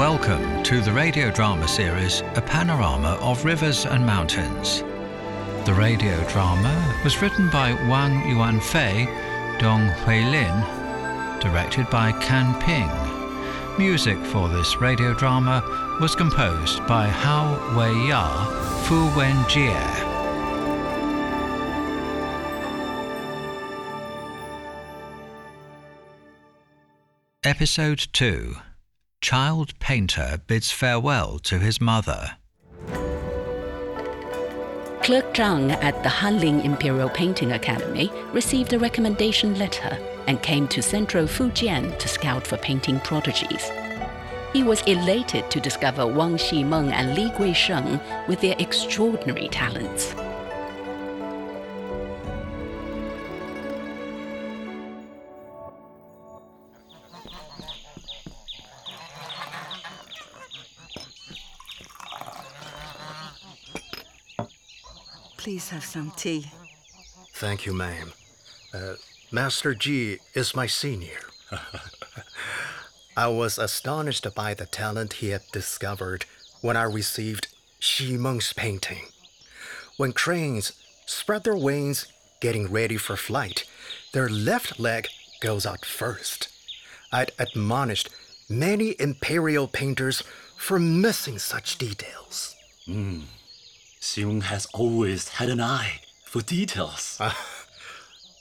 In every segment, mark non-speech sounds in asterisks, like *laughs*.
Welcome to the radio drama series A Panorama of Rivers and Mountains. The radio drama was written by Wang Yuanfei, Dong Huilin, directed by Kan Ping. Music for this radio drama was composed by Hao Wei Ya, Fu Wen Jie. Episode 2 Child Painter bids farewell to his mother. Clerk Zhang at the Hanlin Imperial Painting Academy received a recommendation letter and came to Central Fujian to scout for painting prodigies. He was elated to discover Wang Ximeng and Li Guisheng with their extraordinary talents. Please have some tea. Thank you, ma'am. Uh, Master Ji is my senior. *laughs* I was astonished by the talent he had discovered when I received Xi Meng's painting. When cranes spread their wings getting ready for flight, their left leg goes out first. I'd admonished many imperial painters for missing such details. Xiong has always had an eye for details. *laughs* Ah,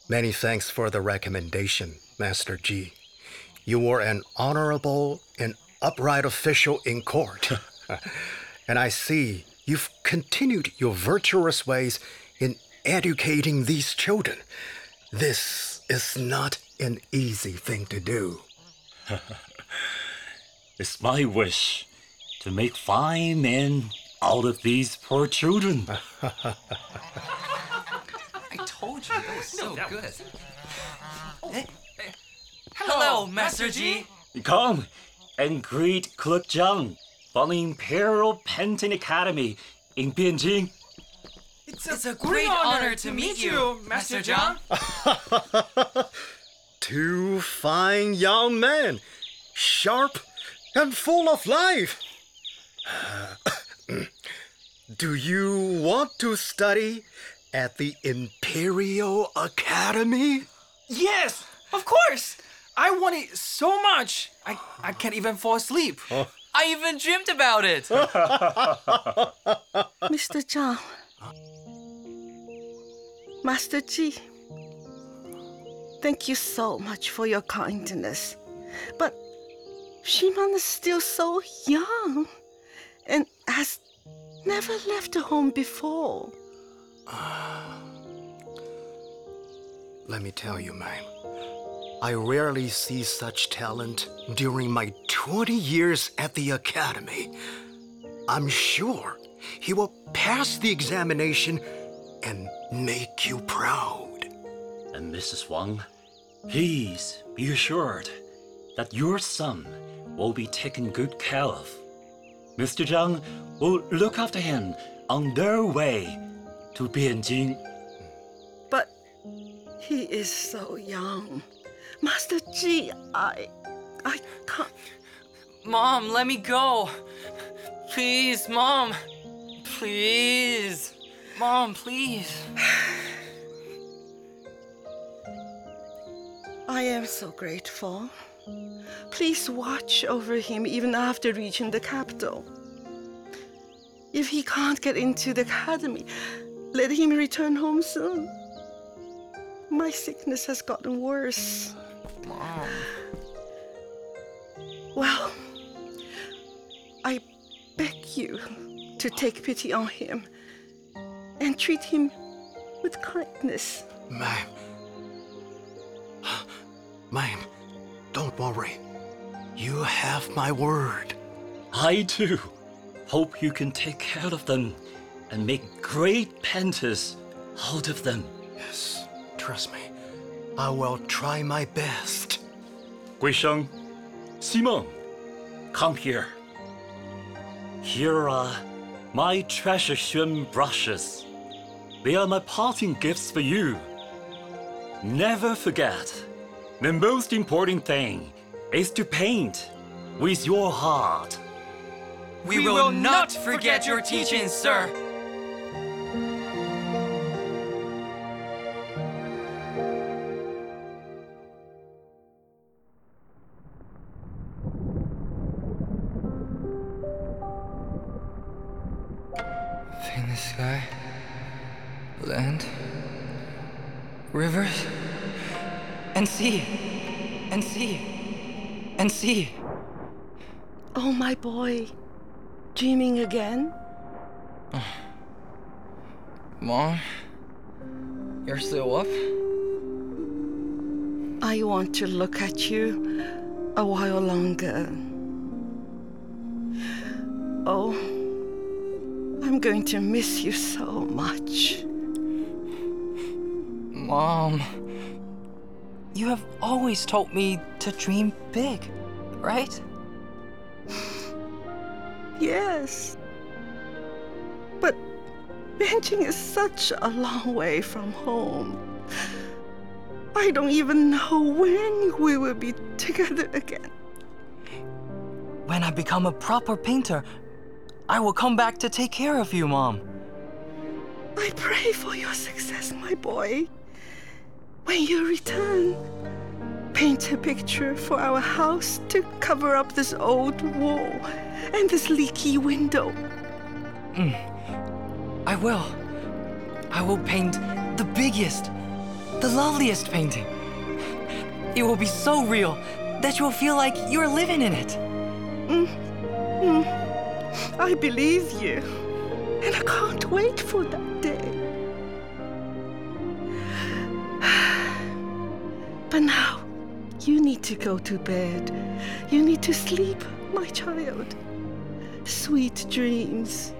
many thanks for the recommendation, Master Ji. You were an honorable and upright official in court. *laughs* and I see you've continued your virtuous ways in educating these children. This is not an easy thing to do. *laughs* It's my wish to make fine men out of these poor children. *laughs* I told you that was so good. Hey, oh. hey. Hello, Master Ji. Come and greet Clerk Zhang from the Imperial Painting Academy in Bianjing. It's a, great honor to meet you, Master Zhang. *laughs* Two fine young men, sharp and full of life. *clears throat* Do you want to study at the Imperial Academy? Yes, of course. I want it so much. I, I can't even fall asleep. I even dreamed about it. *laughs* Mr. Zhang. Master Ji. Thank you so much for your kindness. But Ximeng is still so young and has never left a home before. Ah. Let me tell you, ma'am. I rarely see such talent during my 20 years at the academy. I'm sure he will pass the examination and make you proud. And Mrs. Wang, please be assured that your son will be taken good care of. Mr. Zhang will look after him on their way to Beijing. But he is so young. Master Ji, I. I can't. Mom, let me go. Please, Mom. Please. Mom, please. *sighs* I am so grateful. Please watch over him even after reaching the capital. If he can't get into the academy, let him return home soon. My sickness has gotten worse. Mom. Well, I beg you to take pity on him and treat him with kindness. Ma'am. Ma'am, don't worry. You have my word. I too hope you can take care of them and make great painters out of them. Yes, trust me. I will try my best. Guisheng, Ximeng, come here. Here are my treasure Xuan brushes. They are my parting gifts for you. Never forget, the most important thing is to paint with your heart. We, will, not forget your teachings, sir. In the sky, land, rivers, and sea, and sea, and see. Oh, my boy. Dreaming again? *sighs* Mom, you're still up? I want to look at you a while longer. Oh, I'm going to miss you so much. Mom, you have always told me to dream big, right? *sighs* Yes. But Beijing is such a long way from home. I don't even know when we will be together again. When I become a proper painter, I will come back to take care of you, Mom. I pray for your success, my boy. When you return, paint a picture for our house to cover up this old wall and this leaky window. Mm. I will. I will paint the biggest, the loveliest painting. It will be so real that you will feel like you're living in it. Mm. Mm. I believe you, and I can't wait for that day. But now, you need to go to bed. You need to sleep, my child. Sweet dreams.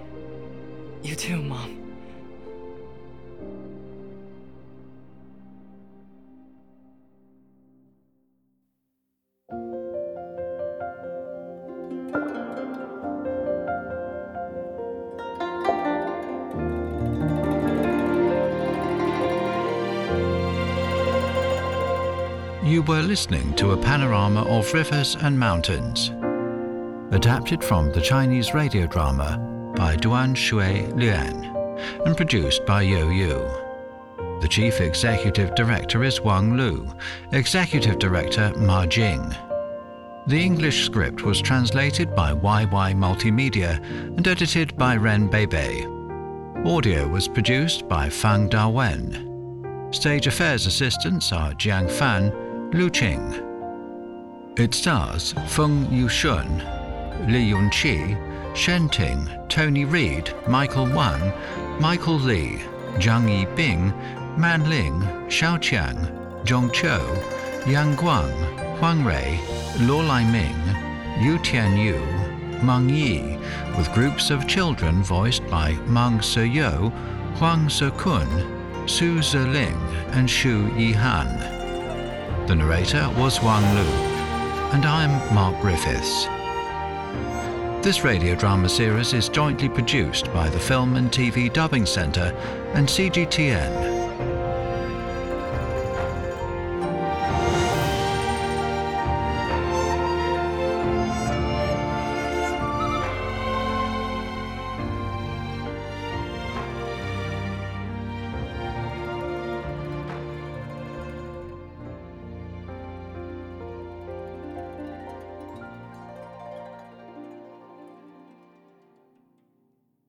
You too, Mom. You were listening to a panorama of rivers and mountains. Adapted from the Chinese radio drama by Duan Shui Lian and produced by Yo Yu. The Chief Executive Director is Wang Lu, Executive Director Ma Jing. The English script was translated by YY Multimedia and edited by Ren Bebe. Audio was produced by Fang Dawen. Stage affairs assistants are Jiang Fan, Lu Qing. It stars Feng Yushun, Li Yunqi, Shen Ting, Tony Reed, Michael Wang, Michael Lee, Zhang Yibing, Man Ling, Xiao Qiang, Zhong Chou, Yang Guang, Huang Rei, Luo Lai Ming, Yu Tianyu, Meng Yi, with groups of children voiced by Meng Se-yo, Huang Se-kun, Su Zeling, and Shu Yihan. The narrator was Wang Lu, and I'm Mark Griffiths. This radio drama series is jointly produced by the Film and TV Dubbing Centre and CGTN